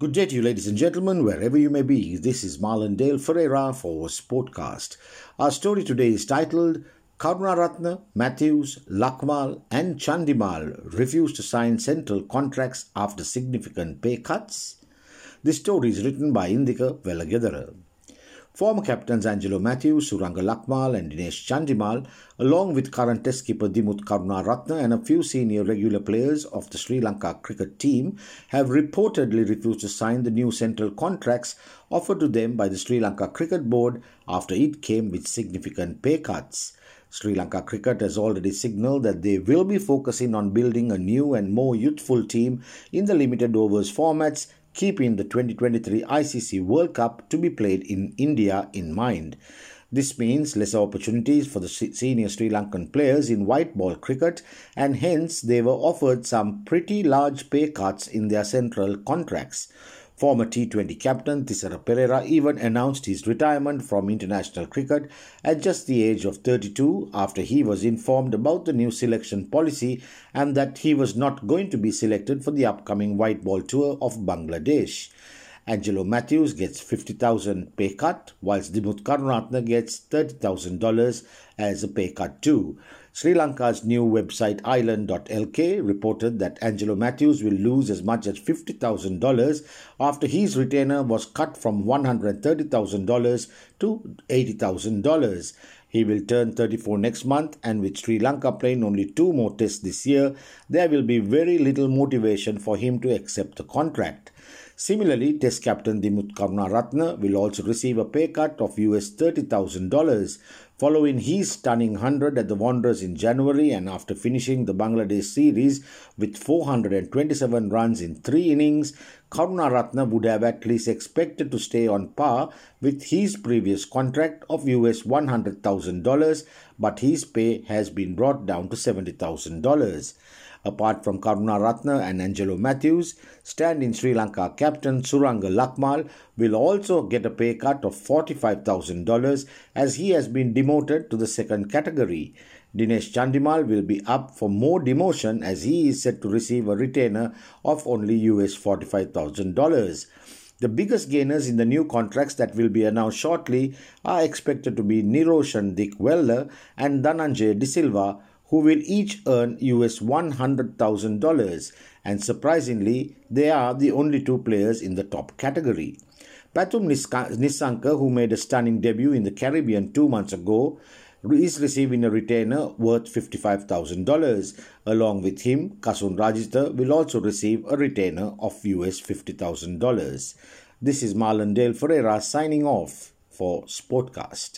Good day to you, ladies and gentlemen, wherever you may be. This is Marlon Dale Ferreira for Sportcast. Our story today is titled Karunaratne, Matthews, Lakmal, and Chandimal refuse to sign central contracts after significant pay cuts. This story is written by Indika Velagedara. Former captains Angelo Matthews, Suranga Lakmal, and Dinesh Chandimal, along with current test keeper Dimuth Karunaratne and a few senior regular players of the Sri Lanka cricket team, have reportedly refused to sign the new central contracts offered to them by the Sri Lanka Cricket Board after it came with significant pay cuts. Sri Lanka Cricket has already signalled that they will be focusing on building a new and more youthful team in the limited overs formats keeping the 2023 ICC World Cup to be played in India in mind. This means lesser opportunities for the senior Sri Lankan players in white ball cricket, and hence they were offered some pretty large pay cuts in their central contracts. Former T20 captain Thisara Pereira even announced his retirement from international cricket at just the age of 32 after he was informed about the new selection policy and that he was not going to be selected for the upcoming white ball tour of Bangladesh. Angelo Matthews gets 50,000 pay cut, whilst Dimuth Karunaratne gets $30,000 as a pay cut too. Sri Lanka's new website island.lk reported that Angelo Matthews will lose as much as $50,000 after his retainer was cut from $130,000 to $80,000. He will turn 34 next month, and with Sri Lanka playing only two more tests this year, there will be very little motivation for him to accept the contract. Similarly, Test captain Dimuth Karunaratne will also receive a pay cut of US $30,000 following his stunning 100 at the Wanderers in January and after finishing the Bangladesh series with 427 runs in three innings. Karunaratne would have at least expected to stay on par with his previous contract of US $100,000, but his pay has been brought down to $70,000. Apart from Karunaratne and Angelo Matthews, stand-in Sri Lanka captain Suranga Lakmal will also get a pay cut of $45,000 as he has been demoted to the second category. Dinesh Chandimal will be up for more demotion as he is set to receive a retainer of only US $45,000. The biggest gainers in the new contracts that will be announced shortly are expected to be Niroshan Dickwella and Dananjay De Silva, who will each earn US $100,000 and surprisingly they are the only two players in the top category. Pathum Nissanka who made a stunning debut in the Caribbean 2 months ago is receiving a retainer worth $55,000. Along with him, Kasun Rajitha will also receive a retainer of US $50,000. This is Marlon Dale Ferreira signing off for Sportcast.